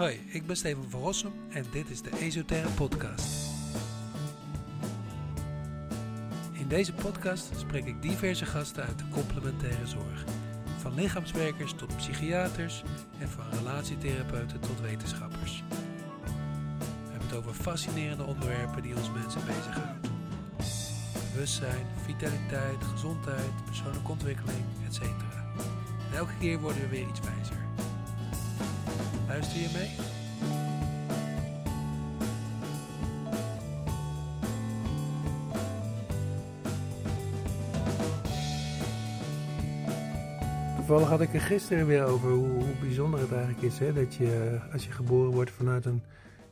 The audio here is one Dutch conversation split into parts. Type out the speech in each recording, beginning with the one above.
Hoi, ik ben Steven van Rossum en dit is de Esoterre Podcast. In deze podcast spreek ik diverse gasten uit de complementaire zorg. Van lichaamswerkers tot psychiaters en van relatietherapeuten tot wetenschappers. We hebben het over fascinerende onderwerpen die ons mensen bezighouden. Bewustzijn, vitaliteit, gezondheid, persoonlijke ontwikkeling, etc. En elke keer worden we weer iets wijzer. Luister je mee? Toevallig had ik er gisteren weer over hoe, hoe bijzonder het eigenlijk is. Hè? Dat je, als je geboren wordt vanuit een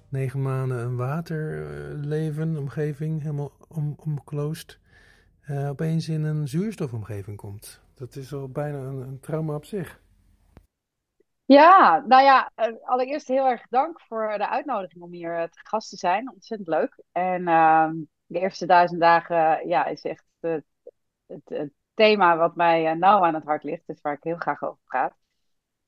negen maanden een waterleven, omgeving, helemaal om, omkloost, uh, opeens in een zuurstofomgeving komt. Dat is al bijna een, een trauma op zich. Ja, nou ja, eh, allereerst heel erg dank voor de uitnodiging om hier te gast te zijn. Ontzettend leuk. En uh, de eerste duizend dagen ja, is echt het, het, thema wat mij uh, nauw aan het hart ligt. Dus waar ik heel graag over praat.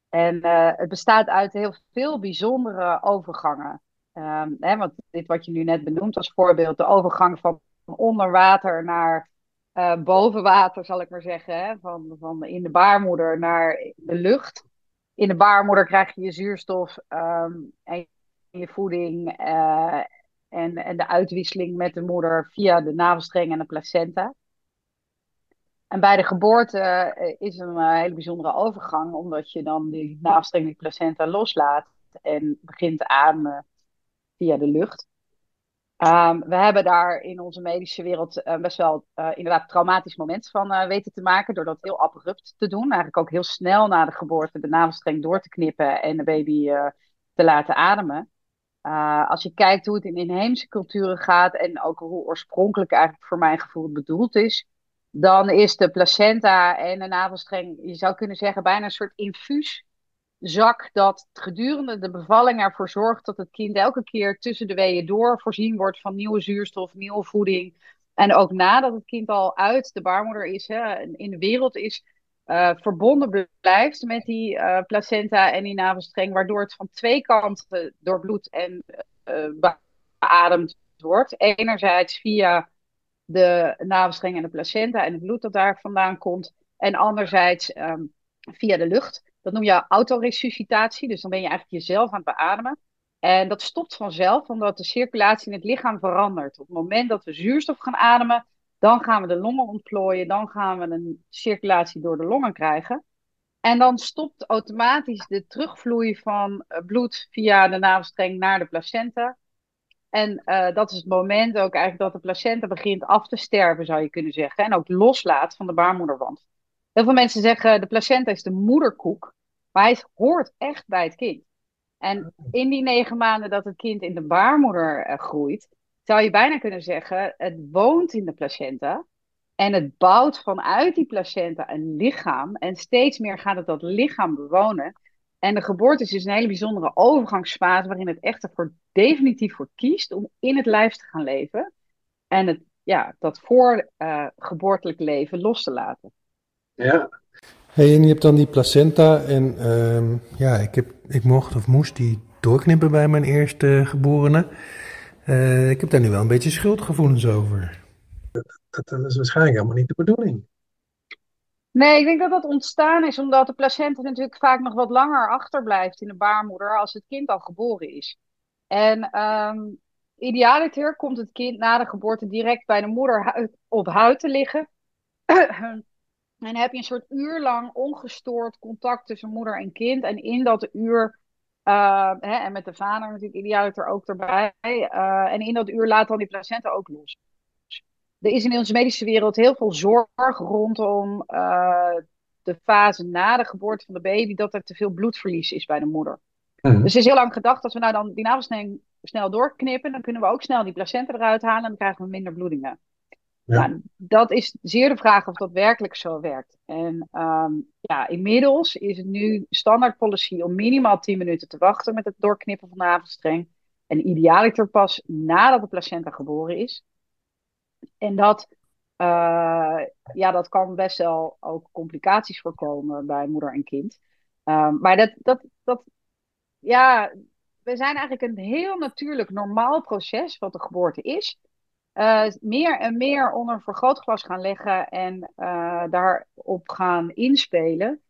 En het bestaat uit heel veel bijzondere overgangen. Um, hè, want dit wat je nu net benoemt als voorbeeld, de overgang van onder water naar boven water, zal ik maar zeggen. Hè? Van, van in de baarmoeder naar de lucht in de baarmoeder krijg je je zuurstof um, en je voeding uh, en, en de uitwisseling met de moeder via de navelstreng en de placenta. En bij de geboorte uh, is een uh, hele bijzondere overgang, omdat je dan die navelstreng en placenta loslaat en begint ademen via de lucht. Um, we hebben daar in onze medische wereld uh, best wel uh, inderdaad traumatisch moment van uh, weten te maken. Door dat heel abrupt te doen. Eigenlijk ook heel snel na de geboorte de navelstreng door te knippen en de baby te laten ademen. als je kijkt hoe het in inheemse culturen gaat en ook hoe oorspronkelijk eigenlijk voor mijn gevoel bedoeld is. Dan is de placenta en de navelstreng, je zou kunnen zeggen, bijna een soort infuus zak dat gedurende de bevalling ervoor zorgt dat het kind elke keer tussen de weeën door voorzien wordt van nieuwe zuurstof, nieuwe voeding. En ook nadat het kind al uit de baarmoeder is, hè, in de wereld is, uh, verbonden blijft met die uh, placenta en die navelstreng, waardoor het van twee kanten door bloed en uh, beademd wordt. Enerzijds via de navelstreng en de placenta en het bloed dat daar vandaan komt. En anderzijds um, via de lucht. Dat noem je autoresuscitatie. Dus dan ben je eigenlijk jezelf aan het beademen. En dat stopt vanzelf, omdat de circulatie in het lichaam verandert. Op het moment dat we zuurstof gaan ademen, dan gaan we de longen ontplooien. Dan gaan we een circulatie door de longen krijgen. En dan stopt automatisch de terugvloei van bloed via de navelstreng naar de placenta. En uh, dat is het moment ook eigenlijk dat de placenta begint af te sterven, zou je kunnen zeggen. En ook loslaat van de baarmoederwand. Veel mensen zeggen de placenta is de moederkoek, maar hij hoort echt bij het kind. En in die negen maanden dat het kind in de baarmoeder uh, groeit, zou je bijna kunnen zeggen, het woont in de placenta. En het bouwt vanuit die placenta een lichaam. En steeds meer gaat het dat lichaam bewonen. En de geboorte is dus een hele bijzondere overgangsfase waarin het echt ervoor definitief voor kiest om in het lijf te gaan leven. En het, ja, dat voorgeboortelijk uh, leven los te laten. Ja. Hey, en je hebt dan die placenta en um, ja, ik, heb, ik mocht of moest die doorknippen bij mijn eerste geborene. Uh, ik heb daar nu wel een beetje schuldgevoelens over. Dat, dat, is waarschijnlijk helemaal niet de bedoeling. Nee, ik denk dat dat ontstaan is omdat de placenta natuurlijk vaak nog wat langer achterblijft in de baarmoeder als het kind al geboren is. En um, idealiter komt het kind na de geboorte direct bij de moeder op huid te liggen. En dan heb je een soort uur lang ongestoord contact tussen moeder en kind. En in dat uur, uh, hè, en met de vader natuurlijk idealiter ook erbij. Uh, en in dat uur laat dan die placenta ook los. Er is in onze medische wereld heel veel zorg rondom uh, de fase na de geboorte van de baby. Dat er te veel bloedverlies is bij de moeder. Mm. Dus er is heel lang gedacht, als we nou dan die navelstreng snel doorknippen, dan kunnen we ook snel die placenta eruit halen en dan krijgen we minder bloedingen. Ja. Dat is zeer de vraag of dat werkelijk zo werkt. En um, ja, inmiddels is het nu standaard policy om minimaal 10 minuten te wachten met het doorknippen van de navelstreng. En idealiter pas nadat de placenta geboren is. En dat, uh, ja, dat kan best wel ook complicaties voorkomen bij moeder en kind. Um, maar dat, dat, dat, ja, we zijn eigenlijk een heel natuurlijk normaal proces wat de geboorte is. Uh, meer en meer onder vergrootglas gaan leggen en uh, daarop gaan inspelen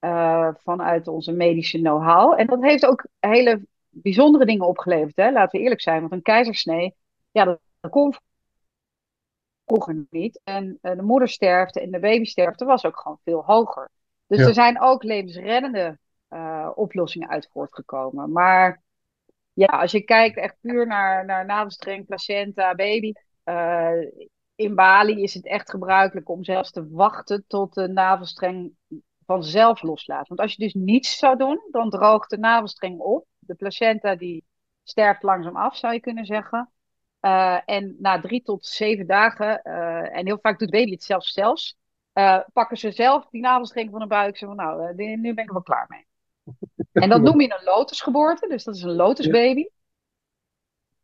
uh, vanuit onze medische know-how. En dat heeft ook hele bijzondere dingen opgeleverd, hè? laten we eerlijk zijn. Want een keizersnee, ja, dat, dat kon vroeger niet. En de moedersterfte en de babysterfte was ook gewoon veel hoger. Dus er zijn ook levensreddende oplossingen uit voortgekomen. Maar ja, als je kijkt echt puur naar, naar navelstreng, placenta, baby. Uh, in Bali is het echt gebruikelijk om zelfs te wachten tot de navelstreng vanzelf loslaat. Want als je dus niets zou doen, dan droogt de navelstreng op. De placenta die sterft langzaam af, zou je kunnen zeggen. Uh, en na drie tot zeven dagen, uh, en heel vaak doet baby het zelfs zelfs, pakken ze zelf die navelstreng van de buik. Zo van, nou, nu ben ik er wel klaar mee. En dat noem je een lotusgeboorte, dus dat is een lotusbaby.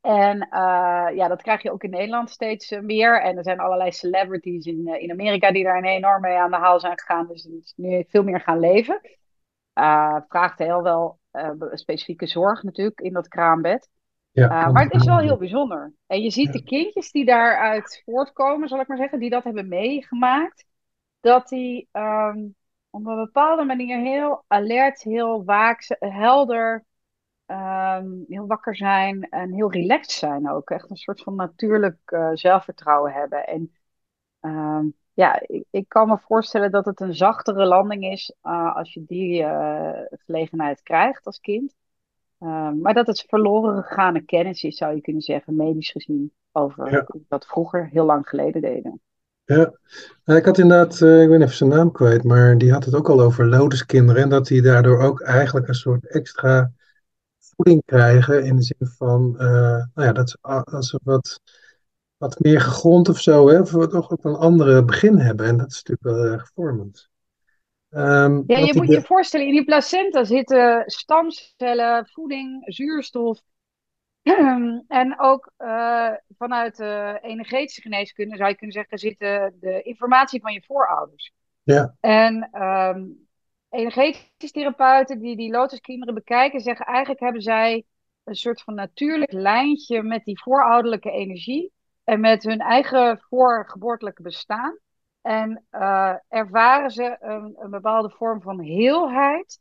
En uh, ja, dat krijg je ook in Nederland steeds uh, meer. En er zijn allerlei celebrities in, uh, in Amerika die daar een enorm mee aan de haal zijn gegaan. Dus nu veel meer gaan leven. vraagt heel wel specifieke zorg natuurlijk in dat kraambed. Ja, maar het is wel heel bijzonder. En je ziet de kindjes die daaruit voortkomen, zal ik maar zeggen, die dat hebben meegemaakt. Dat die um, op een bepaalde manier heel alert, heel waakzaam, helder, um, heel wakker zijn en heel relaxed zijn ook. Echt een soort van natuurlijk uh, zelfvertrouwen hebben. En um, ja, ik, ik, kan me voorstellen dat het een zachtere landing is uh, als je die uh, gelegenheid krijgt als kind. Um, maar dat het verloren gegaane kennis is, zou je kunnen zeggen, medisch gezien, over ja. dat vroeger heel lang geleden deden. Ja, nou, ik had inderdaad, uh, ik ben even zijn naam kwijt, maar die had het ook al over lotuskinderen. En dat die daardoor ook eigenlijk een soort extra voeding krijgen. In de zin van, uh, nou ja, dat ze, als ze wat, wat meer gegrond of zo, hè, of toch ook een andere begin hebben. En dat is natuurlijk wel erg vormend. Um, ja, je moet je voorstellen, in die placenta zitten stamcellen, voeding, zuurstof. en ook uh, vanuit de energetische geneeskunde zou je kunnen zeggen, zitten de informatie van je voorouders. Ja. En um, energetisch therapeuten die die lotuskinderen bekijken, zeggen eigenlijk hebben zij een soort van natuurlijk lijntje met die voorouderlijke energie en met hun eigen voorgeboortelijke bestaan. En uh, ervaren ze een, een, bepaalde vorm van heelheid.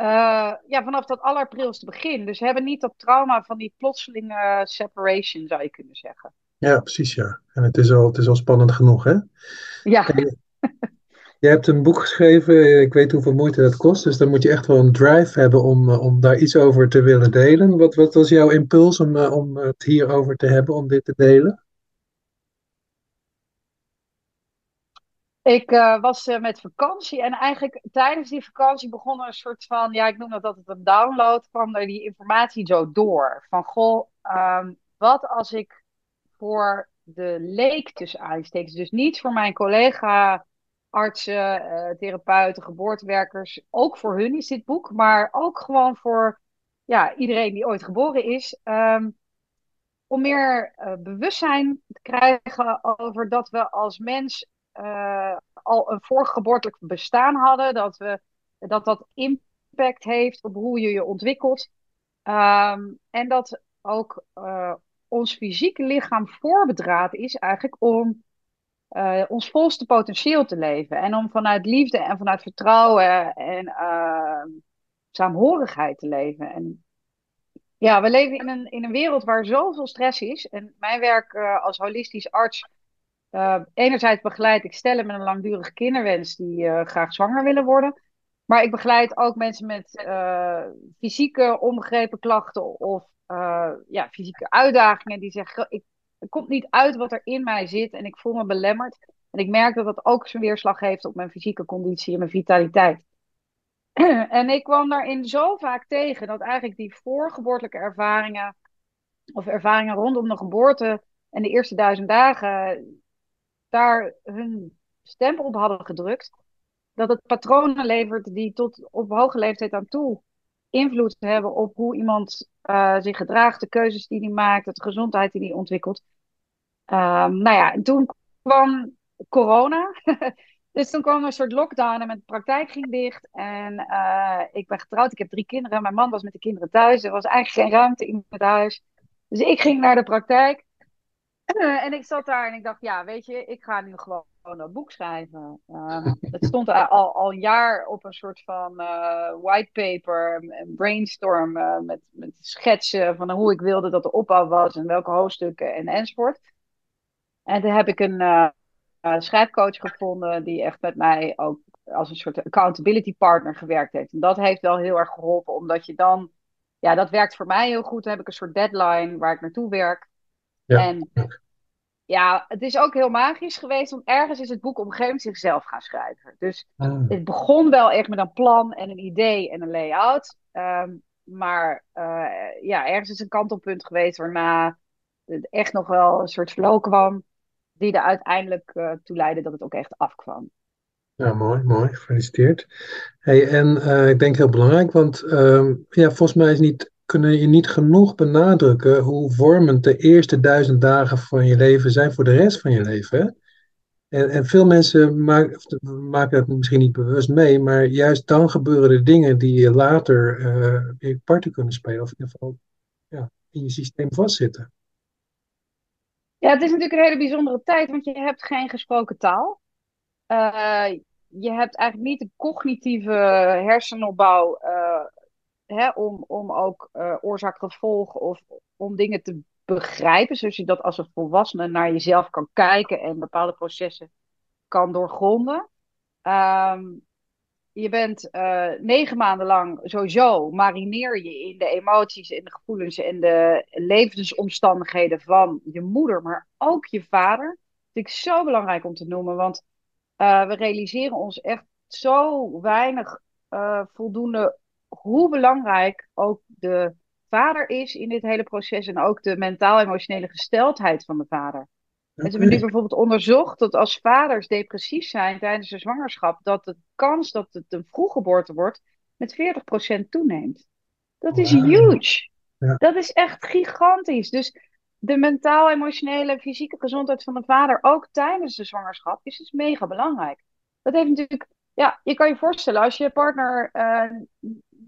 Uh, ja, vanaf dat allerprilste begin. Dus ze hebben niet dat trauma van die plotselinge separation, zou je kunnen zeggen. Ja, precies, ja. En het is al, het is al spannend genoeg, hè? Ja. Je hebt een boek geschreven, ik weet hoeveel moeite dat kost, dus dan moet je echt wel een drive hebben om, eh, om daar iets over te willen delen. Wat, wat was jouw impuls om, eh, om het hierover te hebben, om dit te delen? Ik was met vakantie en eigenlijk tijdens die vakantie begon er een soort van, ja, ik noem dat altijd een download, kwam er die informatie zo door. Van goh, um, wat als ik voor de leek tussen aanstekens, dus niet voor mijn collega artsen, uh, therapeuten, geboortewerkers. Ook voor hun is dit boek, maar ook gewoon voor ja, iedereen die ooit geboren is. Um, om meer uh, bewustzijn te krijgen over dat we als mens uh, al een voorgeboortelijk bestaan hadden. Dat, we, dat dat impact heeft op hoe je je ontwikkelt. Um, en dat ook ons fysieke lichaam voorbedraad is eigenlijk om uh, ons volste potentieel te leven. En om vanuit liefde en vanuit vertrouwen en uh, saamhorigheid te leven. En ja, we leven in een, in een wereld waar zoveel stress is. En mijn werk uh, als holistisch arts. enerzijds begeleid ik stellen met een langdurige kinderwens die graag zwanger willen worden. Maar ik begeleid ook mensen met fysieke onbegrepen klachten of ja, fysieke uitdagingen die zeggen: ik er komt niet uit wat er in mij zit en ik voel me belemmerd. En ik merk dat dat ook zijn weerslag heeft op mijn fysieke conditie en mijn vitaliteit. en ik kwam daarin zo vaak tegen dat eigenlijk die voorgeboortelijke ervaringen, of ervaringen rondom de geboorte en de eerste duizend dagen, daar hun stempel op hadden gedrukt. Dat het patronen levert die tot op hoge leeftijd aan toe invloed hebben op hoe iemand uh, zich gedraagt, de keuzes die hij maakt, de gezondheid die hij ontwikkelt. Um, nou ja, en toen kwam corona. Dus toen kwam een soort lockdown en mijn praktijk ging dicht. En uh, ik ben getrouwd, ik heb drie kinderen. Mijn man was met de kinderen thuis. Er was eigenlijk geen ruimte in het huis. Dus ik ging naar de praktijk. En ik zat daar en ik dacht, ja, weet je, ik ga nu gewoon dat boek schrijven. Uh, het stond al, al een jaar op een soort van uh, whitepaper, een brainstorm met, met schetsen van hoe ik wilde dat de opbouw was en welke hoofdstukken en enzovoort. En toen heb ik een schrijfcoach gevonden die echt met mij ook als een soort accountability partner gewerkt heeft. En dat heeft wel heel erg geholpen, omdat je dan, ja, dat werkt voor mij heel goed. Dan heb ik een soort deadline waar ik naartoe werk. Ja. En ja, het is ook heel magisch geweest, want ergens is het boek een moment zichzelf gaan schrijven. Dus ah. het begon wel echt met een plan en een idee en een layout. Um, maar uh, ja, ergens is een kantelpunt geweest waarna het echt nog wel een soort flow kwam die er uiteindelijk uh, toe leidde dat het ook echt afkwam. Ja, mooi, mooi. Gefeliciteerd. Hey, en uh, ik denk heel belangrijk, want uh, ja, volgens mij is niet, kunnen je niet genoeg benadrukken hoe vormend de eerste duizend dagen van je leven zijn voor de rest van je leven. En, en veel mensen maken, maken het misschien niet bewust mee, maar juist dan gebeuren er dingen die later uh, weer parten kunnen spelen, of in ieder geval ja, in je systeem vastzitten. Ja, het is natuurlijk een hele bijzondere tijd, want je hebt geen gesproken taal. Uh, je hebt eigenlijk niet de cognitieve hersenopbouw uh, hè, om, om ook uh, oorzaak-gevolg of om dingen te begrijpen, zoals je dat als een volwassene naar jezelf kan kijken en bepaalde processen kan doorgronden. Um, je bent uh, negen maanden lang sowieso marineer je in de emoties en de gevoelens en de levensomstandigheden van je moeder, maar ook je vader. Dat ik zo belangrijk om te noemen, want uh, we realiseren ons echt zo weinig uh, voldoende hoe belangrijk ook de vader is in dit hele proces en ook de mentaal-emotionele gesteldheid van de vader. En ze hebben nu bijvoorbeeld onderzocht dat als vaders depressief zijn tijdens de zwangerschap, dat de kans dat het een vroeggeboorte wordt met 40% toeneemt. Dat is huge. Ja. Dat is echt gigantisch. Dus de mentaal, emotionele, fysieke gezondheid van de vader, ook tijdens de zwangerschap, is dus mega belangrijk. Dat heeft natuurlijk, ja, je kan je voorstellen, als je partner uh,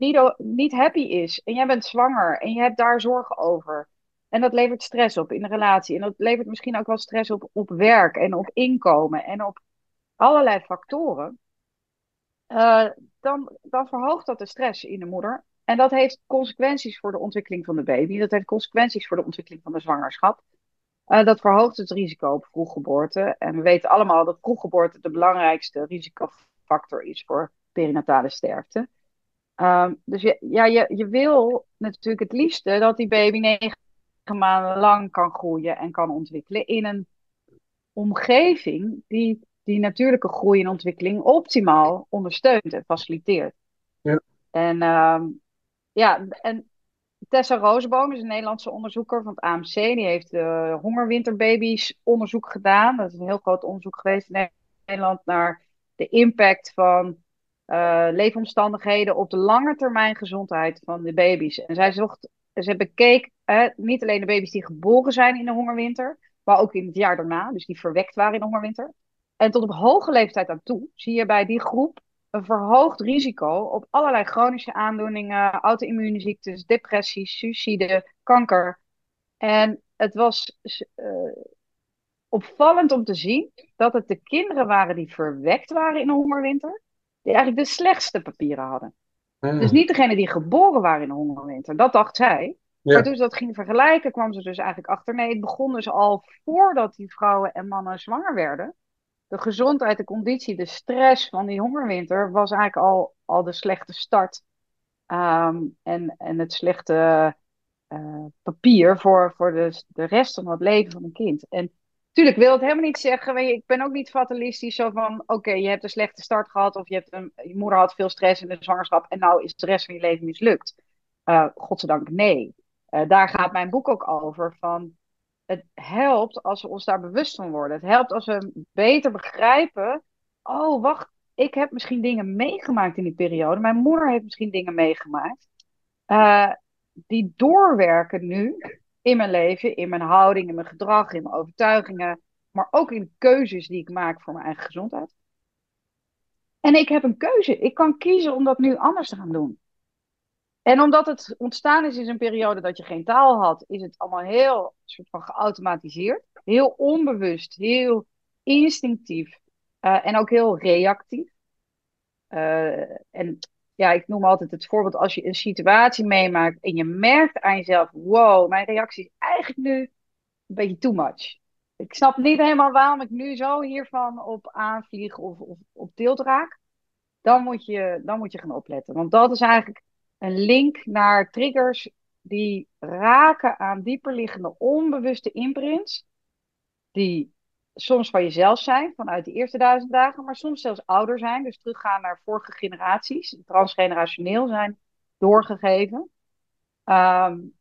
niet, niet happy is en jij bent zwanger en je hebt daar zorgen over en dat levert stress op in de relatie. En dat levert misschien ook wel stress op op werk en op inkomen en op allerlei factoren. Uh, dan, dan verhoogt dat de stress in de moeder. En dat heeft consequenties voor de ontwikkeling van de baby. Dat heeft consequenties voor de ontwikkeling van de zwangerschap. Uh, dat verhoogt het risico op vroeggeboorte. En we weten allemaal dat vroeggeboorte de belangrijkste risicofactor is voor perinatale sterfte. Uh, dus je, ja, je, je wil natuurlijk het liefste dat die baby negen maanden lang kan groeien en kan ontwikkelen in een omgeving die die natuurlijke groei en ontwikkeling optimaal ondersteunt en faciliteert. Ja. En uh, ja, en Tessa Roosboom is een Nederlandse onderzoeker van het AMC. Die heeft uh, hongerwinterbabies onderzoek gedaan. Dat is een heel groot onderzoek geweest in Nederland naar de impact van uh, leefomstandigheden op de lange termijn gezondheid van de baby's. En zij zocht ze bekeken niet alleen de baby's die geboren zijn in de hongerwinter, maar ook in het jaar daarna, dus die verwekt waren in de hongerwinter. En tot op hoge leeftijd aan toe zie je bij die groep een verhoogd risico op allerlei chronische aandoeningen, auto-immuunziektes, depressies, suïcide, kanker. En het was uh, opvallend om te zien dat het de kinderen waren die verwekt waren in de hongerwinter, die eigenlijk de slechtste papieren hadden. Dus niet degene die geboren waren in de hongerwinter. Dat dacht zij. Maar toen ze dat ging vergelijken, kwam ze dus eigenlijk achter. Nee, het begon dus al voordat die vrouwen en mannen zwanger werden. De gezondheid, de conditie, de stress van die hongerwinter was eigenlijk al, al de slechte start. Um, en, en het slechte uh, papier voor, voor de, de rest van het leven van een kind. En Tuurlijk wil het helemaal niet zeggen, ik ben ook niet fatalistisch zo van, oké, je hebt een slechte start gehad of je, hebt je moeder had veel stress in de zwangerschap en nou is de rest van je leven mislukt. Uh, godzijdank nee. Uh, daar gaat mijn boek ook over van, het helpt als we ons daar bewust van worden. Het helpt als we beter begrijpen, oh wacht, ik heb misschien dingen meegemaakt in die periode. Mijn moeder heeft misschien dingen meegemaakt. Uh, die doorwerken nu in mijn leven, in mijn houding, in mijn gedrag, in mijn overtuigingen, maar ook in keuzes die ik maak voor mijn eigen gezondheid. En ik heb een keuze. Ik kan kiezen om dat nu anders te gaan doen. En omdat het ontstaan is in een periode dat je geen taal had, is het allemaal heel soort van geautomatiseerd. Heel onbewust, heel instinctief uh, en ook heel reactief. Uh, en ja, ik noem altijd het voorbeeld als je een situatie meemaakt en je merkt aan jezelf, wow, mijn reactie is eigenlijk nu een beetje too much. Ik snap niet helemaal waarom ik nu zo hiervan op aanvlieg of, of op tilt raak. Dan moet, je, dan moet je gaan opletten. Want dat is eigenlijk een link naar triggers die raken aan dieperliggende onbewuste imprints. Die soms van jezelf zijn, vanuit de eerste duizend dagen, maar soms zelfs ouder zijn. Dus teruggaan naar vorige generaties, transgenerationeel zijn doorgegeven. Um,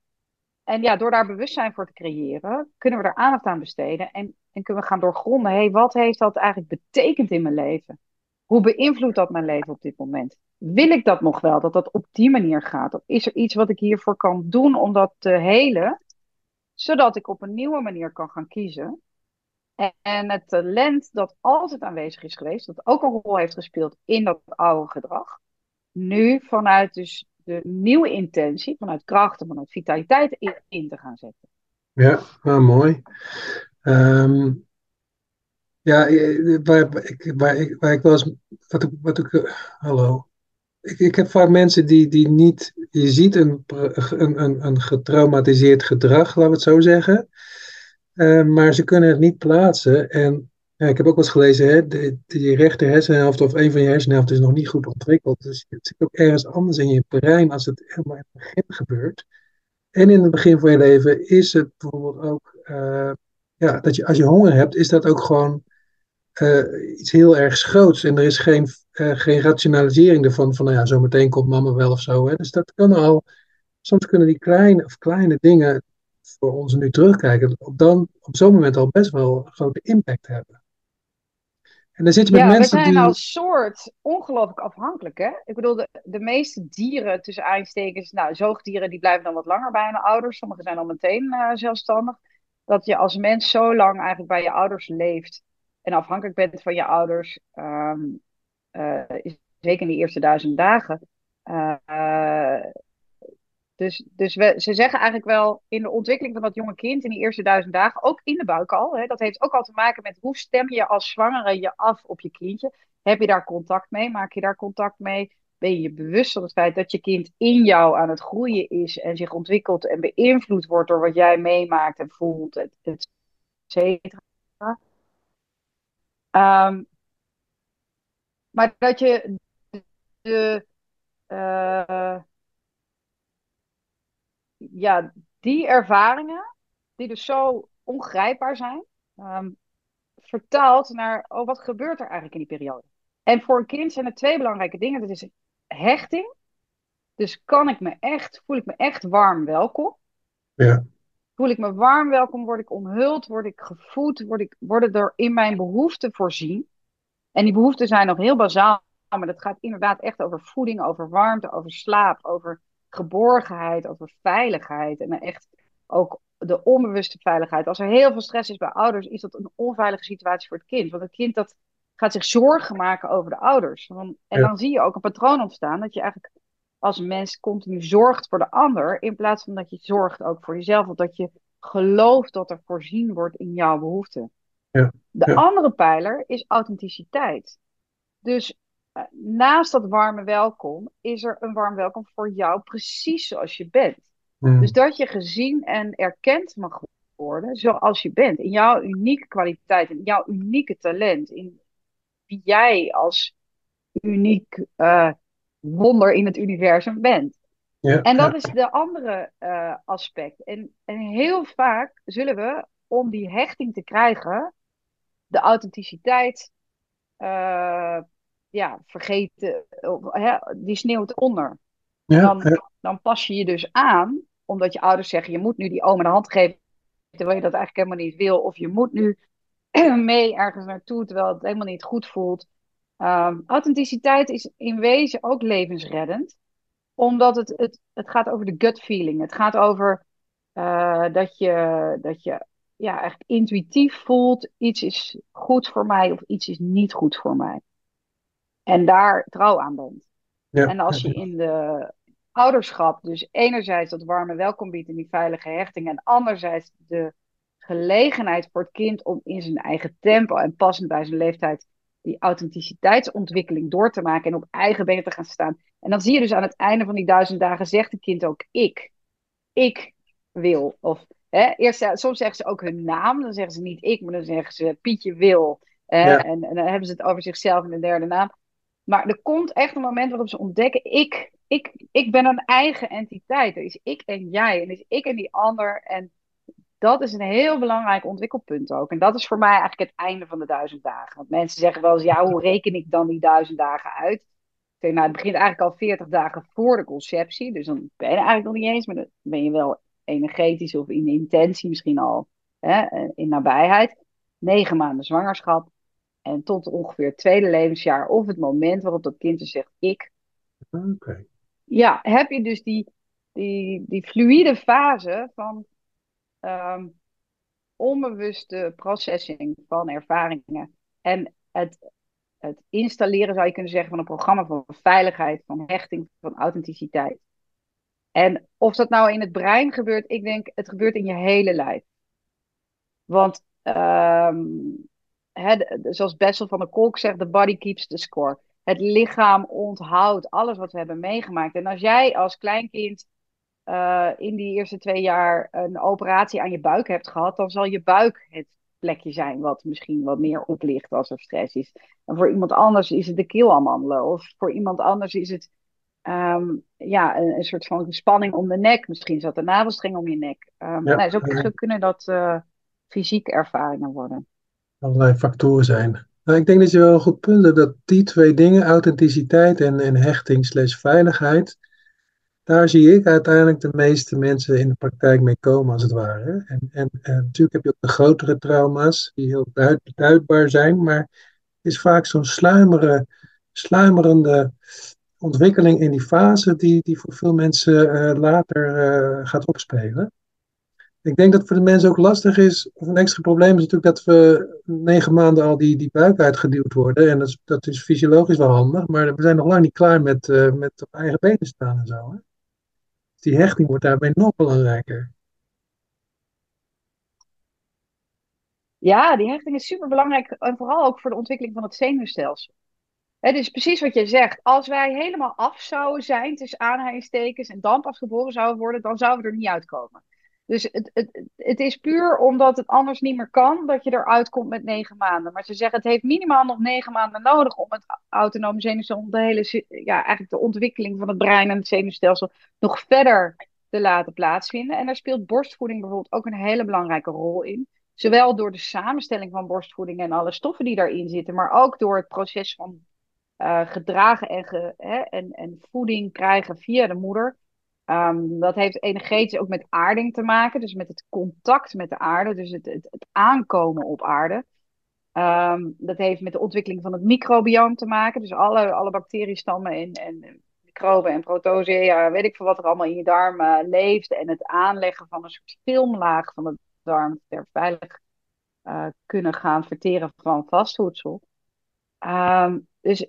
en ja, door daar bewustzijn voor te creëren, kunnen we er aandacht aan besteden en, en kunnen we gaan doorgronden. Hey, wat heeft dat eigenlijk betekend in mijn leven? Hoe beïnvloedt dat mijn leven op dit moment? Wil ik dat nog wel, dat dat op die manier gaat? Of is er iets wat ik hiervoor kan doen om dat te helen, zodat ik op een nieuwe manier kan gaan kiezen? En het talent dat altijd aanwezig is geweest, dat ook een rol heeft gespeeld in dat oude gedrag, nu vanuit dus de nieuwe intentie, vanuit kracht en vanuit vitaliteit in, te gaan zetten. Ja, nou, mooi. Um, ja, waar, ik, waar, ik, waar ik wel eens, wat ik, wat ik uh, hallo. Ik, ik heb vaak mensen die, die niet, je ziet een, een, een, een getraumatiseerd gedrag, laten we het zo zeggen. Uh, maar ze kunnen het niet plaatsen. En ik heb ook wel eens gelezen, hè, de, die rechter hersenhelft of een van je hersenhelften is nog niet goed ontwikkeld. Dus het zit ook ergens anders in je brein als het helemaal in het begin gebeurt. En in het begin van je leven is het bijvoorbeeld ook, uh, ja, dat je als je honger hebt, is dat ook gewoon uh, iets heel erg groots. En er is geen, geen rationalisering ervan, van nou ja, zometeen komt mama wel of zo. Hè. Dus dat kan al, soms kunnen die kleine of kleine dingen voor ons nu terugkijken, op, dan, op zo'n moment al best wel een grote impact hebben. En dan zit je met ja, mensen we zijn die... als soort ongelooflijk afhankelijk. Hè? Ik bedoel, de, de meeste dieren, tussen aanstekens, nou, zoogdieren, die blijven dan wat langer bij hun ouders. Sommigen zijn al meteen uh, zelfstandig. Dat je als mens zo lang eigenlijk bij je ouders leeft en afhankelijk bent van je ouders, um, uh, zeker in die eerste duizend dagen, uh, dus, dus we, ze zeggen eigenlijk wel in de ontwikkeling van dat jonge kind in die eerste duizend dagen, ook in de buik al, hè, dat heeft ook al te maken met hoe stem je als zwangere je af op je kindje. Heb je daar contact mee? Maak je daar contact mee? Ben je je bewust van het feit dat je kind in jou aan het groeien is en zich ontwikkelt en beïnvloed wordt door wat jij meemaakt en voelt, et, cetera. Um, maar dat je de, uh, ja, die ervaringen, die dus zo ongrijpbaar zijn, um, vertaald naar, oh, wat gebeurt er eigenlijk in die periode? En voor een kind zijn er twee belangrijke dingen. Dat is hechting. Dus kan ik me echt, voel ik me echt warm welkom? Ja. Voel ik me warm welkom? Word ik omhuld? Word ik gevoed? Word ik, worden er in mijn behoeften voorzien? En die behoeften zijn nog heel bazaal, maar dat gaat inderdaad echt over voeding, over warmte, over slaap, over geborgenheid, over veiligheid en echt ook de onbewuste veiligheid. Als er heel veel stress is bij ouders, is dat een onveilige situatie voor het kind. Want het kind dat gaat zich zorgen maken over de ouders. En dan zie je ook een patroon ontstaan dat je eigenlijk als mens continu zorgt voor de ander, in plaats van dat je zorgt ook voor jezelf, of dat je gelooft dat er voorzien wordt in jouw behoeften. Ja. De andere pijler is authenticiteit. Dus naast dat warme welkom is er een warm welkom voor jou precies zoals je bent. Dus dat je gezien en erkend mag worden zoals je bent. In jouw unieke kwaliteit, in jouw unieke talent. In wie jij als uniek uh, wonder in het universum bent. Ja, en dat is de andere uh, aspect. En, en heel vaak zullen we, om die hechting te krijgen, de authenticiteit uh, ja, vergeten, hè, die sneeuwt onder. Ja, dan, dan pas je je dus aan, omdat je ouders zeggen: je moet nu die oom de hand geven, terwijl je dat eigenlijk helemaal niet wil. Of je moet nu mee ergens naartoe, terwijl het helemaal niet goed voelt. Um, authenticiteit is in wezen ook levensreddend, omdat het, het, het gaat over de gut feeling. Het gaat over uh, dat je, dat je ja, eigenlijk intuïtief voelt: iets is goed voor mij of iets is niet goed voor mij. En daar trouw aan bent. Ja, En als je in de ouderschap dus enerzijds dat warme welkom biedt en die veilige hechting en anderzijds de gelegenheid voor het kind om in zijn eigen tempo en passend bij zijn leeftijd die authenticiteitsontwikkeling door te maken en op eigen benen te gaan staan. En dan zie je dus aan het einde van die duizend dagen zegt het kind ook ik. Ik wil. Of hè, eerst, soms zeggen ze ook hun naam. Dan zeggen ze niet ik, maar dan zeggen ze Pietje wil. Hè, Ja. en, en dan hebben ze het over zichzelf in de derde naam. Maar er komt echt een moment waarop ze ontdekken: ik, ik, ik ben een eigen entiteit. Er is ik en jij. En er is ik en die ander. En dat is een heel belangrijk ontwikkelpunt ook. En dat is voor mij eigenlijk het einde van de duizend dagen. Want mensen zeggen wel eens: ja, hoe reken ik dan die duizend dagen uit? Ik nou, het begint eigenlijk al 40 dagen voor de conceptie. Dus dan ben je eigenlijk nog niet eens. Maar dan ben je wel energetisch of in intentie misschien al hè, in nabijheid. Negen maanden zwangerschap. En tot ongeveer het tweede levensjaar of het moment waarop dat kind dus zegt ik. Oké. Ja, heb je dus die, die, die fluïde fase van ehm, onbewuste processing van ervaringen. En het, het installeren, zou je kunnen zeggen, van een programma van veiligheid, van hechting, van authenticiteit. En of dat nou in het brein gebeurt, ik denk het gebeurt in je hele lijf. Want ehm, hè, de- de- zoals Bessel van der Kolk zegt, the body keeps the score. Het lichaam onthoudt alles wat we hebben meegemaakt. En als jij als kleinkind eh, in die eerste twee jaar een operatie aan je buik hebt gehad, dan zal je buik het plekje zijn wat misschien wat meer oplicht als er stress is. En voor iemand anders is het de keelamandelen. Of voor iemand anders is het ehm, ja, een, een soort van spanning om de nek. Misschien zat de navelstreng om je nek. Ehm, Ja, nou, zo, kunnen dat eh, fysieke ervaringen worden. Allerlei factoren zijn. Nou, ik denk dat je wel een goed punt hebt dat die twee dingen, authenticiteit en, en hechting slash veiligheid, daar zie ik uiteindelijk de meeste mensen in de praktijk mee komen, als het ware. En, en, en natuurlijk heb je ook de grotere trauma's, die heel duid- duidbaar zijn, maar het is vaak zo'n sluimere, sluimerende ontwikkeling in die fase die, die voor veel mensen eh, later eh, gaat opspelen. Ik denk dat voor de mensen ook lastig is, of een extra probleem is natuurlijk dat we negen maanden al die, die buik uitgeduwd worden. En dat is, dat is fysiologisch wel handig, maar we zijn nog lang niet klaar met, eh, met op eigen benen staan en zo. Hè? Die hechting wordt daarbij nog belangrijker. Ja, die hechting is super belangrijk. En vooral ook voor de ontwikkeling van het zenuwstelsel. Het is precies wat je zegt. Als wij helemaal af zouden zijn, tussen aanhalingstekens, en dan pas geboren zouden worden, dan zouden we er niet uitkomen. Dus het, het, het is puur omdat het anders niet meer kan, dat je eruit komt met negen maanden. Maar ze zeggen het heeft minimaal nog negen maanden nodig om het autonome zenuwstelsel, de hele, ja, eigenlijk de ontwikkeling van het brein en het zenuwstelsel nog verder te laten plaatsvinden. En daar speelt borstvoeding bijvoorbeeld ook een hele belangrijke rol in. Zowel door de samenstelling van borstvoeding en alle stoffen die daarin zitten, maar ook door het proces van eh, gedragen en, hè, en, en voeding krijgen via de moeder. Ehm, dat heeft energetisch ook met aarding te maken, dus met het contact met de aarde, dus het, het, aankomen op aarde. Ehm, dat heeft met de ontwikkeling van het microbioom te maken, dus alle, alle bacteriestammen en, en microben en protozoa, weet ik veel wat er allemaal in je darm eh, leeft. En het aanleggen van een soort filmlaag van de darm ter veilig eh, kunnen gaan verteren van vastvoedsel. Ehm, dus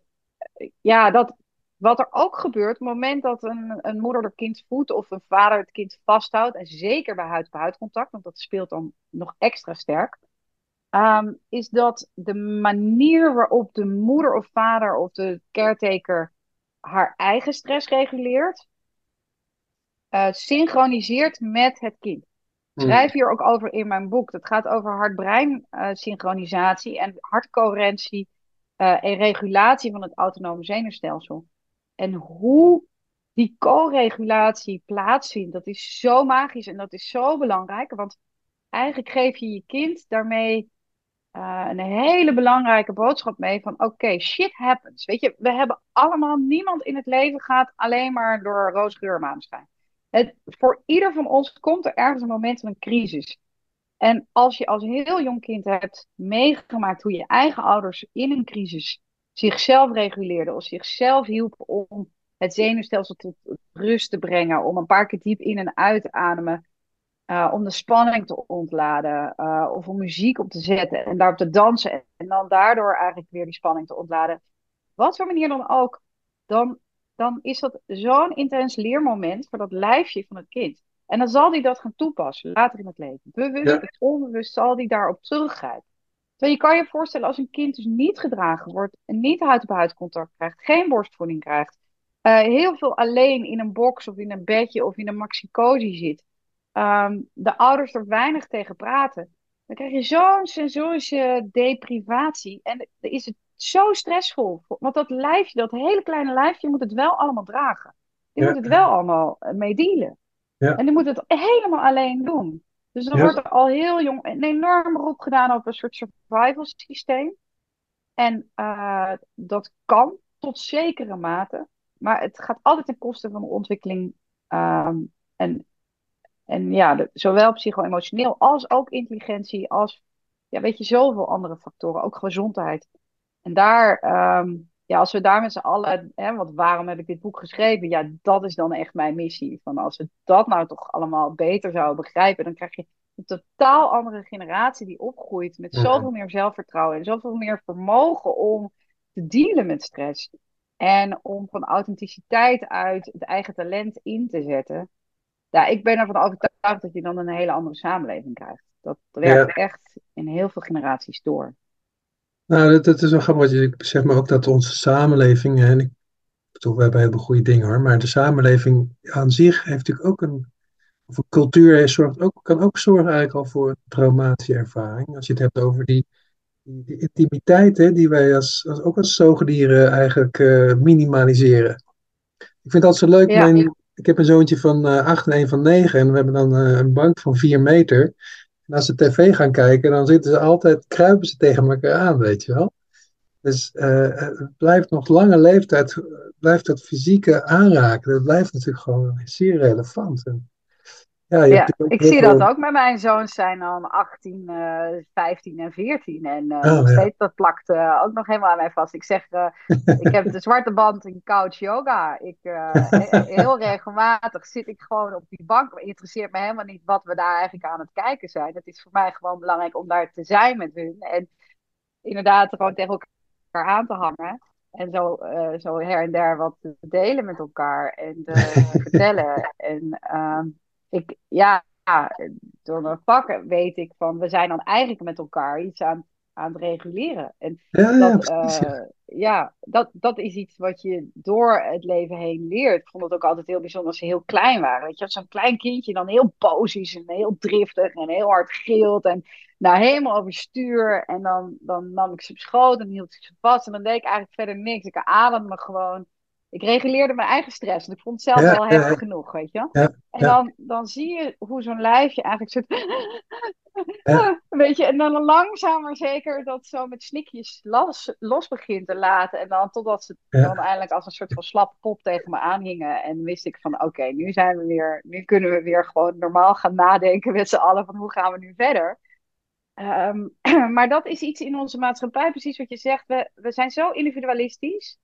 ja, dat, wat er ook gebeurt, op het moment dat een, een moeder het kind voedt of een vader het kind vasthoudt, en zeker bij huid-bij-huid contact, want dat speelt dan nog extra sterk, ehm, is dat de manier waarop de moeder of vader of de caretaker haar eigen stress reguleert, eh, synchroniseert met het kind. Ik schrijf hier ook over in mijn boek. Dat gaat over hart-brein eh, synchronisatie en hartcoherentie eh, en regulatie van het autonome zenuwstelsel. En hoe die co-regulatie plaatsvindt, dat is zo magisch en dat is zo belangrijk. Want eigenlijk geef je je kind daarmee eh, een hele belangrijke boodschap mee van oké, shit happens. Weet je, we hebben allemaal, niemand in het leven gaat alleen maar door roze geur en maneschijn. Het, voor ieder van ons komt er ergens een moment van een crisis. En als je als heel jong kind hebt meegemaakt hoe je eigen ouders in een crisis zichzelf reguleerden of zichzelf hielpen om het zenuwstelsel tot rust te brengen, om een paar keer diep in en uit te ademen, uh, om de spanning te ontladen uh, of om muziek op te zetten en daarop te dansen en dan daardoor eigenlijk weer die spanning te ontladen. wat voor manier dan ook, dan, dan is dat zo'n intens leermoment voor dat lijfje van het kind. En dan zal hij dat gaan toepassen later in het leven. Bewust of onbewust zal hij daarop teruggrijpen. Terwijl je kan je voorstellen als een kind dus niet gedragen wordt, niet huid-op-huid contact krijgt, geen borstvoeding krijgt, uh, heel veel alleen in een box of in een bedje of in een maxicosi zit, um, de ouders er weinig tegen praten, dan krijg je zo'n sensorische deprivatie. En dan is het zo stressvol. Want dat lijfje, dat hele kleine lijfje, moet het wel allemaal dragen. Die moet het wel allemaal eh, mee dealen. Ja. En die moet het helemaal alleen doen. Dus dan wordt er al heel jong een enorm beroep gedaan op een soort survival systeem. En uh, dat kan tot zekere mate. Maar het gaat altijd ten koste van de ontwikkeling. Um, en, en ja, de, zowel psycho-emotioneel als ook intelligentie. Als, ja, weet je, zoveel andere factoren. Ook gezondheid. En daar, um, ja, als we daar met z'n allen, hè, want waarom heb ik dit boek geschreven? Ja, dat is dan echt mijn missie. Van als we dat nou toch allemaal beter zouden begrijpen, dan krijg je een totaal andere generatie die opgroeit met zoveel meer zelfvertrouwen en zoveel meer vermogen om te dealen met stress. En om van authenticiteit uit het eigen talent in te zetten. Ja, ik ben ervan overtuigd dat je dan een hele andere samenleving krijgt. Dat werkt echt in heel veel generaties door. Nou, dat, is wel grappig. Ik zeg maar ook dat onze samenleving, en ik bedoel, we hebben hele goede dingen hoor, maar de samenleving aan zich heeft natuurlijk ook een, of een cultuur zorgt ook, kan ook zorgen eigenlijk al voor een traumatische ervaring. Als je het hebt over die, intimiteit hè, die wij als, als, ook als zoogdieren eigenlijk uh, minimaliseren. Ik vind dat zo leuk. Mijn, ik heb een zoontje van uh, acht en een van negen en we hebben dan uh, een bank van vier meter. En als ze tv gaan kijken, dan zitten ze altijd, kruipen ze tegen elkaar aan, weet je wel. Dus uh, het blijft nog lange leeftijd, blijft dat fysieke aanraken, dat blijft natuurlijk gewoon zeer relevant. En, ja, ja ik zie dat ook met mijn zoons zijn dan 18, uh, 15 en 14. En uh, oh, steeds dat plakt uh, ook nog helemaal aan mij vast. Ik zeg, ik heb de zwarte band in couch yoga. Ik, heel regelmatig zit ik gewoon op die bank. Het interesseert me helemaal niet wat we daar eigenlijk aan het kijken zijn. Het is voor mij gewoon belangrijk om daar te zijn met hun. En inderdaad gewoon tegen elkaar aan te hangen. En zo, zo her en der wat te delen met elkaar en te vertellen. En ehm, ik, ja, door mijn vak weet ik van, we zijn dan eigenlijk met elkaar iets aan, aan het reguleren. En ja, dat, ja, uh, ja, dat, dat is iets wat je door het leven heen leert. Ik vond het ook altijd heel bijzonder als ze heel klein waren. Weet je, als zo'n klein kindje dan heel boos is en heel driftig en heel hard gilt en nou helemaal overstuur. En dan, dan nam ik ze op schoot en hield ik ze vast en dan deed ik eigenlijk verder niks. Ik ademde gewoon ik reguleerde mijn eigen stress. Want ik vond het zelf wel heftig genoeg, weet je. en dan, dan zie je hoe zo'n lijfje eigenlijk soort... weet je, en dan langzaam maar zeker dat zo met snikjes los, los begint te laten. En dan totdat ze dan eindelijk als een soort van slappe pop tegen me aanhingen. En wist ik van oké, nu zijn we weer, nu kunnen we weer gewoon normaal gaan nadenken met z'n allen van hoe gaan we nu verder. Ehm, maar dat is iets in onze maatschappij, precies wat je zegt. We, we zijn zo individualistisch.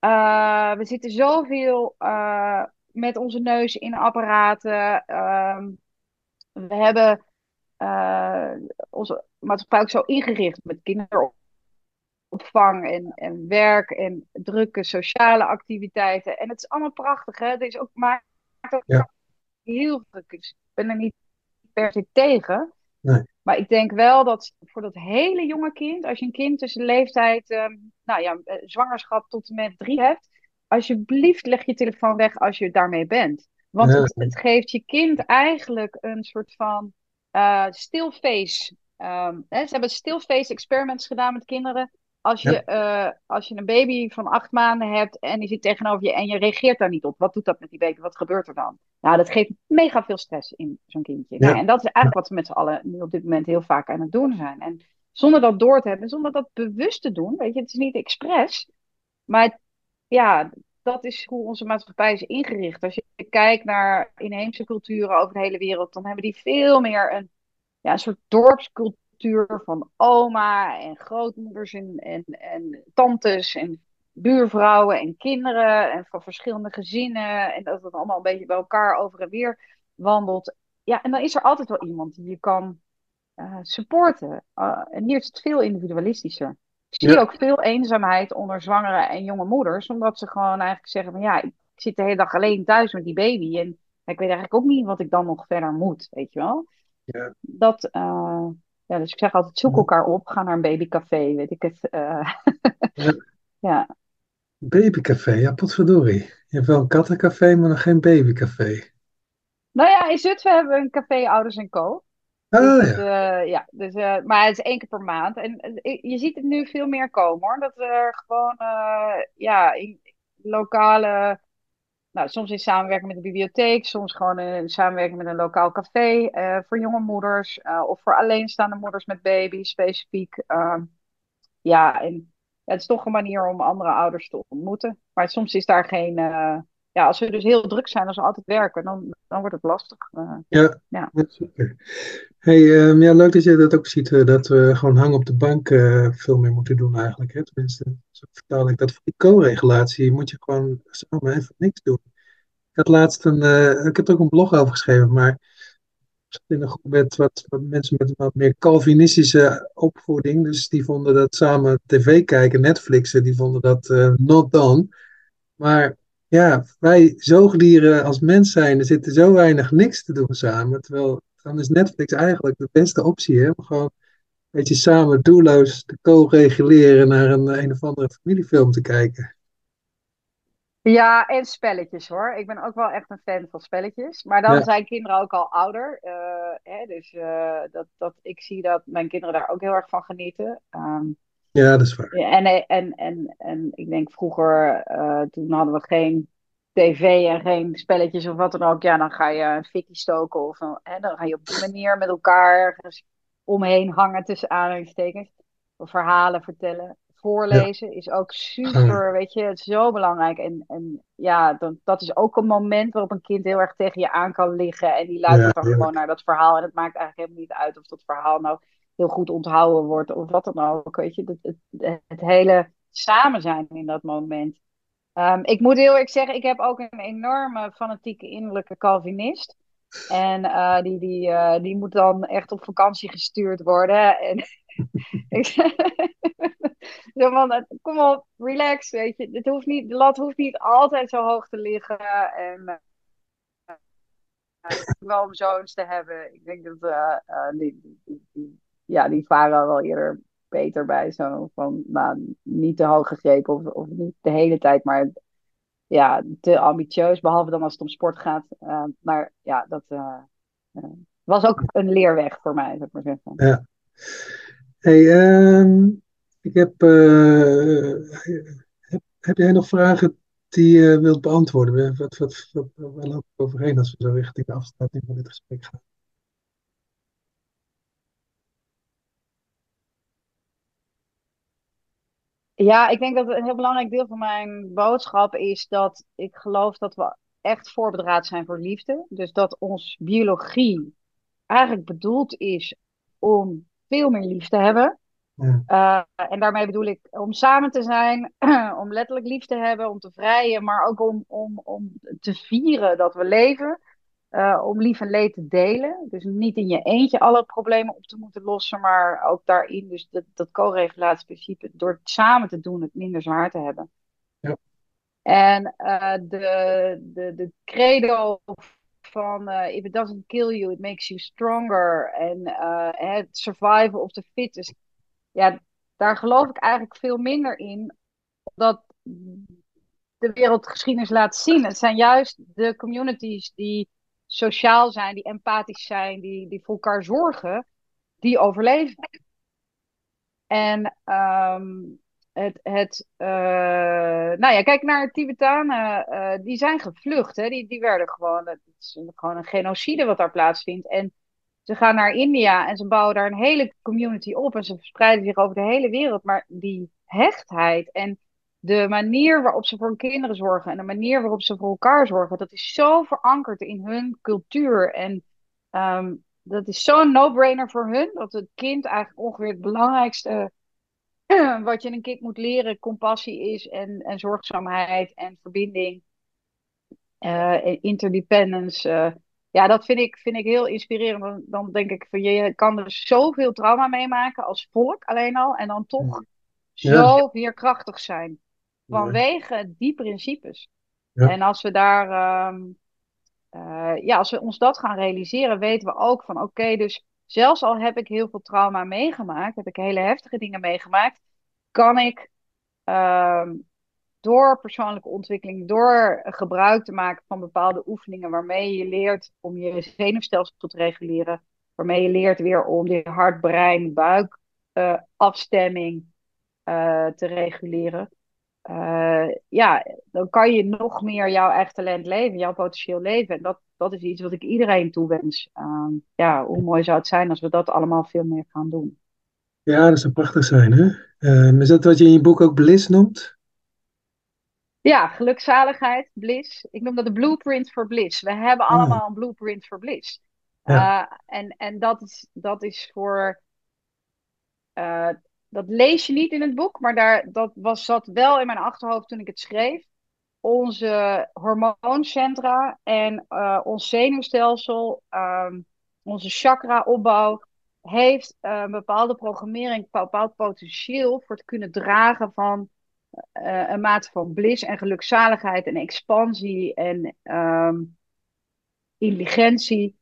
Uh, we zitten zoveel uh, met onze neus in apparaten. Uh, we hebben uh, onze maatschappij ook zo ingericht met kinderopvang en, en werk en drukke sociale activiteiten. En het is allemaal prachtig, hè? Het is ook, maar ja. heel druk. Ik ben er niet per se tegen. Nee. Maar ik denk wel dat voor dat hele jonge kind, als je een kind tussen de leeftijd, uh, nou ja, eh, zwangerschap tot en met drie hebt, alsjeblieft leg je telefoon weg als je daarmee bent. Want het, het, geeft je kind eigenlijk een soort van uh. Um, hè, ze hebben stillface experiments gedaan met kinderen. Als je, uh, als je een baby van acht maanden hebt en die zit tegenover je en je reageert daar niet op, wat doet dat met die baby? Wat gebeurt er dan? Nou, dat geeft mega veel stress in zo'n kindje. Nou, en dat is eigenlijk wat we met z'n allen nu op dit moment heel vaak aan het doen zijn. En zonder dat door te hebben, zonder dat bewust te doen, weet je, het is niet expres, maar ja, dat is hoe onze maatschappij is ingericht. Als je kijkt naar inheemse culturen over de hele wereld, dan hebben die veel meer een, ja, een soort dorpscultuur van oma en grootmoeders en, en, en tantes en buurvrouwen en kinderen en van verschillende gezinnen. En dat het allemaal een beetje bij elkaar over en weer wandelt. Ja, en dan is er altijd wel iemand die je kan uh, supporten. Uh, en hier is het veel individualistischer. zie Ja. ook veel eenzaamheid onder zwangere en jonge moeders, omdat ze gewoon eigenlijk zeggen van ja, ik zit de hele dag alleen thuis met die baby en ik weet eigenlijk ook niet wat ik dan nog verder moet, weet je wel. Ja. Dat, eh, ja, dus ik zeg altijd, zoek elkaar op, ga naar een babycafé, weet ik het. eh. Ja. ja. Babycafé, ja, potverdorie. Je hebt wel een kattencafé, maar nog geen babycafé. Nou ja, in Zutphen hebben we een café Ouders en Co. Dus, Ah dat, ja, eh, ja, dus, eh, maar het is één keer per maand. En je ziet het nu veel meer komen hoor. Dat er gewoon ja, in lokale, nou, soms in samenwerking met de bibliotheek, soms gewoon in samenwerking met een lokaal café eh, voor jonge moeders eh, of voor alleenstaande moeders met baby's specifiek. Ehm, ja, en ja, het is toch een manier om andere ouders te ontmoeten. Maar soms is daar geen, eh, ja, als we dus heel druk zijn, als we altijd werken, dan, dan wordt het lastig. Ja, ja. ja, zeker. Hey, ehm, ja, leuk dat je dat ook ziet, dat we gewoon hangen op de bank veel meer moeten doen eigenlijk. Hè? Tenminste, zo vertaal ik dat. Voor die co-regulatie moet je gewoon samen even niks doen. Ik had laatst een, eh, ik heb er ook een blog over geschreven, maar in een groep met wat, wat mensen met wat meer Calvinistische opvoeding. Dus die vonden dat samen tv kijken, Netflixen, die vonden dat eh, not done. Maar ja, wij zoogdieren als mens zijn, er zitten zo weinig niks te doen samen. Terwijl dan is Netflix eigenlijk de beste optie, hè? Gewoon beetje samen doelloos te co-reguleren naar een, een of andere familiefilm te kijken. Ja, en spelletjes hoor. Ik ben ook wel echt een fan van spelletjes. Maar dan Ja, zijn kinderen ook al ouder. eh, hè, dus eh, dat, dat, ik zie dat mijn kinderen daar ook heel erg van genieten. Ehm, ja, dat is waar. en, en, en, en ik denk vroeger, eh, toen hadden we geen tv en geen spelletjes of wat dan ook. Ja, dan ga je een fikkie stoken of hè, dan ga je op die manier met elkaar ergens omheen hangen tussen aanhalingstekens. Verhalen vertellen. Ja, Voorlezen is ook super, weet je, het is zo belangrijk. En, en ja, dan, dat is ook een moment waarop een kind heel erg tegen je aan kan liggen. En die ja, luistert dan gewoon naar dat verhaal. En het maakt eigenlijk helemaal niet uit of dat verhaal nou heel goed onthouden wordt of wat dan ook. Weet je, het, het, het hele samen zijn in dat moment. Ehm, ik moet heel eerlijk zeggen, ik heb ook een enorme fanatieke innerlijke Calvinist. En eh, die, die, eh, die moet dan echt op vakantie gestuurd worden. En eh, kom op, relax, weet je. Het hoeft niet, de lat hoeft niet altijd zo hoog te liggen. En wel om zoons te hebben. Ik denk dat die, die, die, ja, die varen wel eerder beter bij. Zo van, nou, niet te hoog gegrepen of, of niet de hele tijd, maar ja, te ambitieus. Behalve dan als het om sport gaat. Uh, maar ja, dat was ook een leerweg voor mij, zou ik maar zeggen. Ja. Hey, um, ik heb, heb, heb jij nog vragen die je wilt beantwoorden? Wat, wat, wat, waar lopen overheen als we zo richting de afsluiting van dit gesprek gaan? Ja, ik denk dat een heel belangrijk deel van mijn boodschap is dat ik geloof dat we echt voorbedraad zijn voor liefde. Dus dat ons biologie eigenlijk bedoeld is om veel meer lief te hebben. Ja. Uh, en daarmee bedoel ik om samen te zijn, om letterlijk lief te hebben, om te vrijen, maar ook om, om, om te vieren dat we leven. Uh, om lief en leed te delen. Dus niet in je eentje alle problemen op te moeten lossen, maar ook daarin, dus dat, dat co-regulatieprincipe, door het samen te doen, het minder zwaar te hebben. Ja. En uh, de, de, de credo van uh, if it doesn't kill you, it makes you stronger. En het survival of the fittest. Ja, daar geloof ik eigenlijk veel minder in. Omdat de wereldgeschiedenis laat zien. Het zijn juist de communities die sociaal zijn, die empathisch zijn, die, die voor elkaar zorgen, die overleven. En um, het, het uh, nou ja, kijk naar Tibetanen, uh, die zijn gevlucht, hè? Die, die werden gewoon, het is gewoon een genocide wat daar plaatsvindt. En ze gaan naar India en ze bouwen daar een hele community op en ze verspreiden zich over de hele wereld. Maar die hechtheid en de manier waarop ze voor hun kinderen zorgen en de manier waarop ze voor elkaar zorgen, dat is zo verankerd in hun cultuur. En um, dat is zo'n no-brainer voor hun, dat het kind eigenlijk ongeveer het belangrijkste wat je een kind moet leren, compassie is en, en zorgzaamheid en verbinding, uh, interdependence. Uh, ja, dat vind ik, vind ik heel inspirerend. Dan, dan denk ik van je kan er zoveel trauma meemaken als volk alleen al. En dan toch zo veerkrachtig zijn. Vanwege die principes. Ja. En als we daar, ehm, eh, ja, als we ons dat gaan realiseren, weten we ook van oké, dus zelfs al heb ik heel veel trauma meegemaakt, heb ik hele heftige dingen meegemaakt, kan ik ehm, door persoonlijke ontwikkeling, door gebruik te maken van bepaalde oefeningen waarmee je leert om je zenuwstelsel te reguleren, waarmee je leert weer om die hart-brein-buik uh, afstemming uh, te reguleren. Uh, ja, dan kan je nog meer jouw echt talent leven, jouw potentieel leven. En dat, dat is iets wat ik iedereen toewens. Uh, ja, hoe mooi zou het zijn als we dat allemaal veel meer gaan doen. Ja, dat zou prachtig zijn, hè? Uh, is dat wat je in je boek ook bliss noemt? Ja, gelukzaligheid, bliss. Ik noem dat de blueprint voor bliss. We hebben Ah. allemaal een blueprint voor bliss. Ja. Uh, en en dat, is, dat is voor. Dat lees je niet in het boek, maar daar, dat was, zat wel in mijn achterhoofd toen ik het schreef. Onze hormooncentra en uh, ons zenuwstelsel, um, onze chakra-opbouw, heeft uh, een bepaalde programmering, een bepaald potentieel voor het kunnen dragen van uh, een mate van bliss en gelukzaligheid en expansie en um, intelligentie.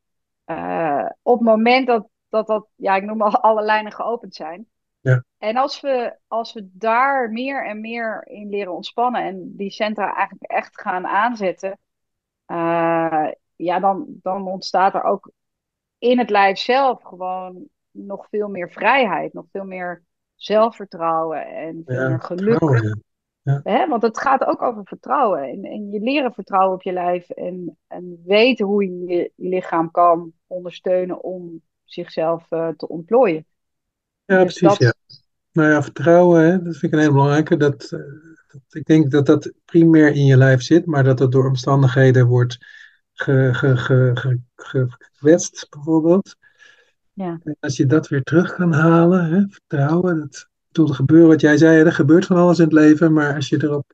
Op het moment dat, dat dat, ja, ik noem al alle lijnen geopend zijn. Ja. En als we, als we daar meer en meer in leren ontspannen en die centra eigenlijk echt gaan aanzetten, uh, ja, dan, dan ontstaat er ook in het lijf zelf gewoon nog veel meer vrijheid, nog veel meer zelfvertrouwen en veel Ja, meer geluk. ja. Hè? Want het gaat ook over vertrouwen. En, en je leren vertrouwen op je lijf. En, en weten hoe je, je je lichaam kan ondersteunen om zichzelf uh, te ontplooien. Ja, Dus precies, dat- ja. Nou ja, vertrouwen, hè, dat vind ik een heel belangrijke. Dat, eh, dat, ik denk dat dat primair in je lijf zit, maar dat het door omstandigheden wordt ge, ge, ge, ge, ge- gekwetst, bijvoorbeeld. Ja. En als je dat weer terug kan halen, hè, vertrouwen, dat toen gebeuren wat jij zei, er gebeurt van alles in het leven, maar als je erop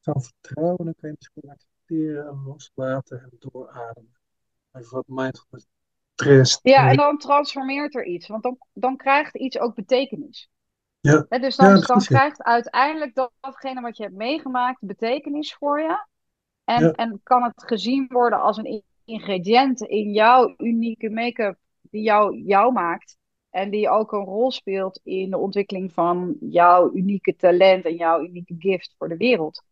kan vertrouwen, dan kan je misschien accepteren en loslaten en doorademen. Even wat mindfulness stress. Ja, en dan transformeert er iets. Want dan, dan krijgt iets ook betekenis. Ja. Dus dan, Ja, dan precies, ja. krijgt uiteindelijk dat- datgene wat je hebt meegemaakt betekenis voor je. En, Ja. en kan het gezien worden als een in- ingrediënt in jouw unieke make-up die jou, jou maakt. En die ook een rol speelt in de ontwikkeling van jouw unieke talent en jouw unieke gift voor de wereld.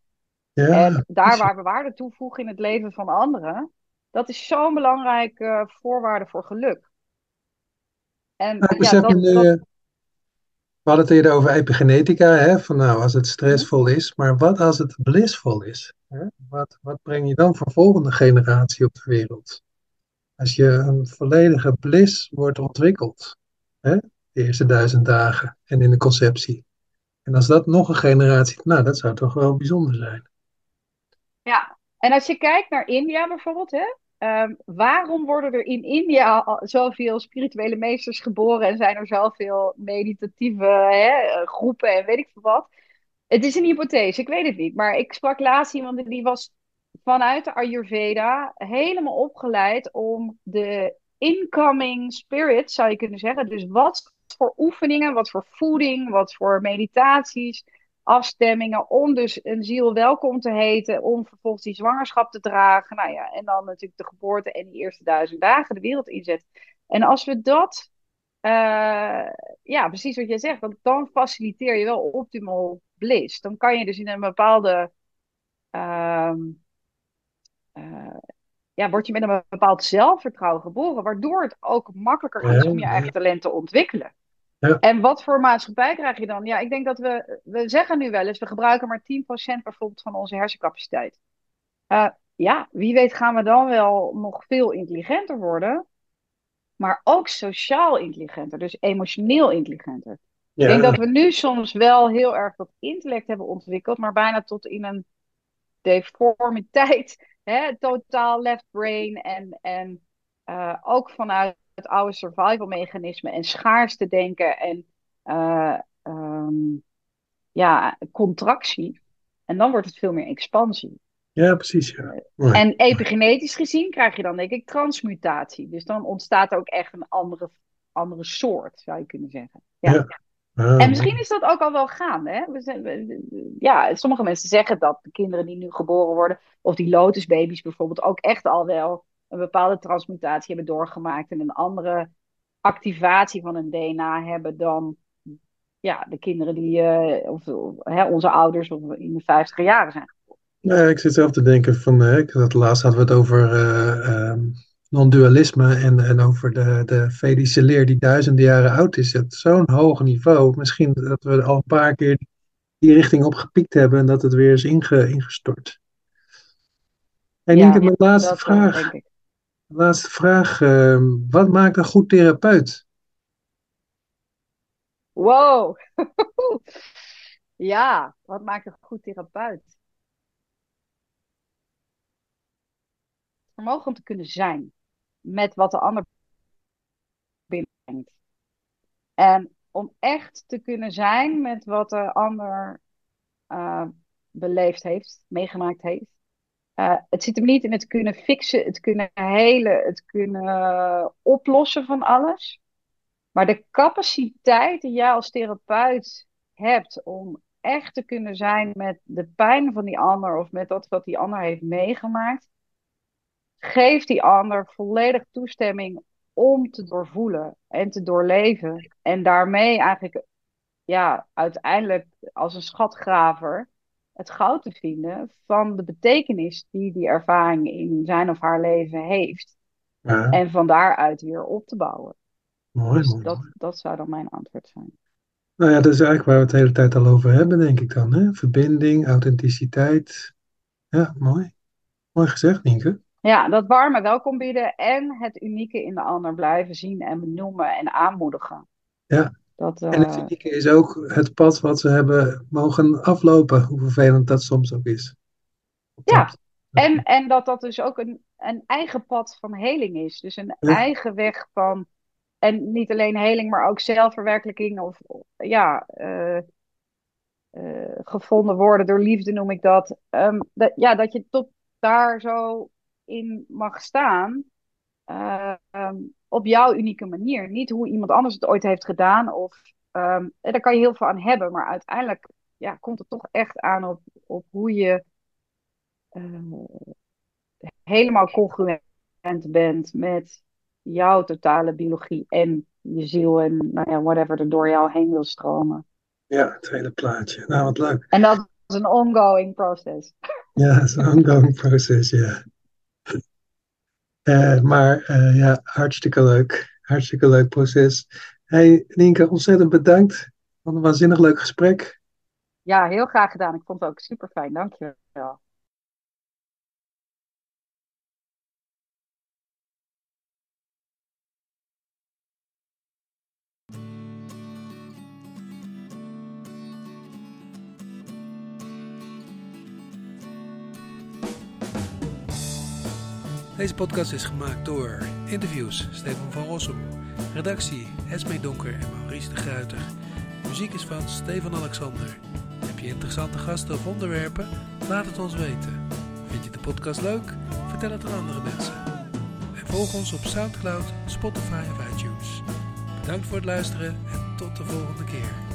Ja, En daar precies. waar we waarde toevoegen in het leven van anderen, dat is zo'n belangrijke voorwaarde voor geluk. En Nou, ja, dat, dat, eh, we hadden het eerder over epigenetica, hè? Van nou, als het stressvol is, maar wat als het blissvol is? Hè? Wat, wat breng je dan voor volgende generatie op de wereld? Als je een volledige bliss wordt ontwikkeld, hè? De eerste duizend dagen en in de conceptie. En als dat nog een generatie, nou, dat zou toch wel bijzonder zijn. ja. En als je kijkt naar India bijvoorbeeld, hè, ehm, waarom worden er in India zoveel spirituele meesters geboren en zijn er zoveel meditatieve hè, groepen en weet ik veel wat? Het is een hypothese, ik weet het niet. Maar ik sprak laatst iemand die was vanuit de Ayurveda helemaal opgeleid om de incoming spirit, zou je kunnen zeggen. Dus wat voor oefeningen, wat voor voeding, wat voor meditaties, afstemmingen, om dus een ziel welkom te heten, om vervolgens die zwangerschap te dragen. Nou ja, en dan natuurlijk de geboorte en die eerste duizend dagen de wereld inzet. En als we dat, eh, ja, precies wat jij zegt, want dan faciliteer je wel optimal bliss. Dan kan je dus in een bepaalde, ehm, eh, ja, word je met een bepaald zelfvertrouwen geboren, waardoor het ook makkelijker is om je eigen talent te ontwikkelen. Ja. En wat voor maatschappij krijg je dan? Ja, ik denk dat we, we zeggen nu wel eens, we gebruiken maar 10% bijvoorbeeld van onze hersencapaciteit. Eh, ja, wie weet gaan we dan wel nog veel intelligenter worden, maar ook sociaal intelligenter, dus emotioneel intelligenter. Ik denk dat we nu soms wel heel erg dat intellect hebben ontwikkeld, maar bijna tot in een deformiteit. Hè? Totaal left brain en, en eh, ook vanuit het oude survival mechanisme en schaarste denken en eh, ehm, ja, contractie. En dan wordt het veel meer expansie. Ja, precies, ja. Mooi. En epigenetisch gezien krijg je dan denk ik transmutatie. Dus dan ontstaat er ook echt een andere, andere soort, zou je kunnen zeggen. Ja. Ja. Ah, En misschien is dat ook al wel gaande. Hè? We zijn, we- ja, sommige mensen zeggen dat de kinderen die nu geboren worden, of die lotusbaby's bijvoorbeeld, ook echt al wel een bepaalde transmutatie hebben doorgemaakt en een andere activatie van hun DNA hebben dan ja, de kinderen die, eh, of, of, hè, onze ouders of in de vijftiger jaren zijn. Ja, ik zit zelf te denken van, ik had laatst hadden we het over eh, ehm, non-dualisme en, en over de, de Vedische leer die duizenden jaren oud is. Het zo'n hoog niveau. Misschien dat we al een paar keer die richting op gepiekt hebben en dat het weer is inge, ingestort. En Ja, Nienke, mijn laatste eh, vraag. Laatste vraag. ehm, wat maakt een goed therapeut? Wow! Ja, wat maakt een goed therapeut? Vermogen om te kunnen zijn met wat de ander binnenbrengt. En om echt te kunnen zijn met wat de ander eh, beleefd heeft, meegemaakt heeft. Eh, het zit hem niet in het kunnen fixen, het kunnen helen, het kunnen oplossen van alles. Maar de capaciteit die jij als therapeut hebt om echt te kunnen zijn met de pijn van die ander of met dat wat die ander heeft meegemaakt, geeft die ander volledig toestemming om te doorvoelen en te doorleven. En daarmee eigenlijk, ja, uiteindelijk als een schatgraver het goud te vinden van de betekenis die die ervaring in zijn of haar leven heeft. Ja, En van daaruit weer op te bouwen. mooi, Dus mooi, dat, mooi. dat zou dan mijn antwoord zijn. Nou ja, dat is eigenlijk waar we het de hele tijd al over hebben, denk ik dan. Hè? Verbinding, authenticiteit. Ja, mooi. Mooi gezegd, Nienke. Ja, dat warme welkom bieden en het unieke in de ander blijven zien en benoemen en aanmoedigen. Ja. Dat, En het eh, unieke is ook het pad wat ze hebben mogen aflopen, hoe vervelend dat soms ook is. Ja. en, en dat dat dus ook een, een eigen pad van heling is. Dus een Ja. eigen weg van, en niet alleen heling, maar ook zelfverwerkelijking of ja, eh, eh, gevonden worden door liefde noem ik dat. Ehm, dat. Ja, dat je tot daar zo in mag staan. Eh, ehm, op jouw unieke manier. Niet hoe iemand anders het ooit heeft gedaan. Of, ehm, en daar kan je heel veel aan hebben. Maar uiteindelijk ja, komt het toch echt aan op, op hoe je eh, helemaal congruent bent met jouw totale biologie en je ziel en nou ja, whatever er door jou heen wil stromen. Ja, het hele plaatje. Nou, wat leuk. En dat is een ongoing process. Ja, het is een ongoing proces, ja. Eh, maar eh, ja, hartstikke leuk. Hartstikke leuk proces. Hey, Nienke, ontzettend bedankt. Wat een waanzinnig leuk gesprek. Ja, heel graag gedaan. Ik vond het ook super fijn. Dank je wel. Deze podcast is gemaakt door interviews Stefan van Rossum, redactie Esme Donker en Maurice de Gruiter. Muziek is van Stefan Alexander. Heb je interessante gasten of onderwerpen? Laat het ons weten. Vind je de podcast leuk? Vertel het aan andere mensen. En volg ons op Soundcloud, Spotify of iTunes. Bedankt voor het luisteren en tot de volgende keer.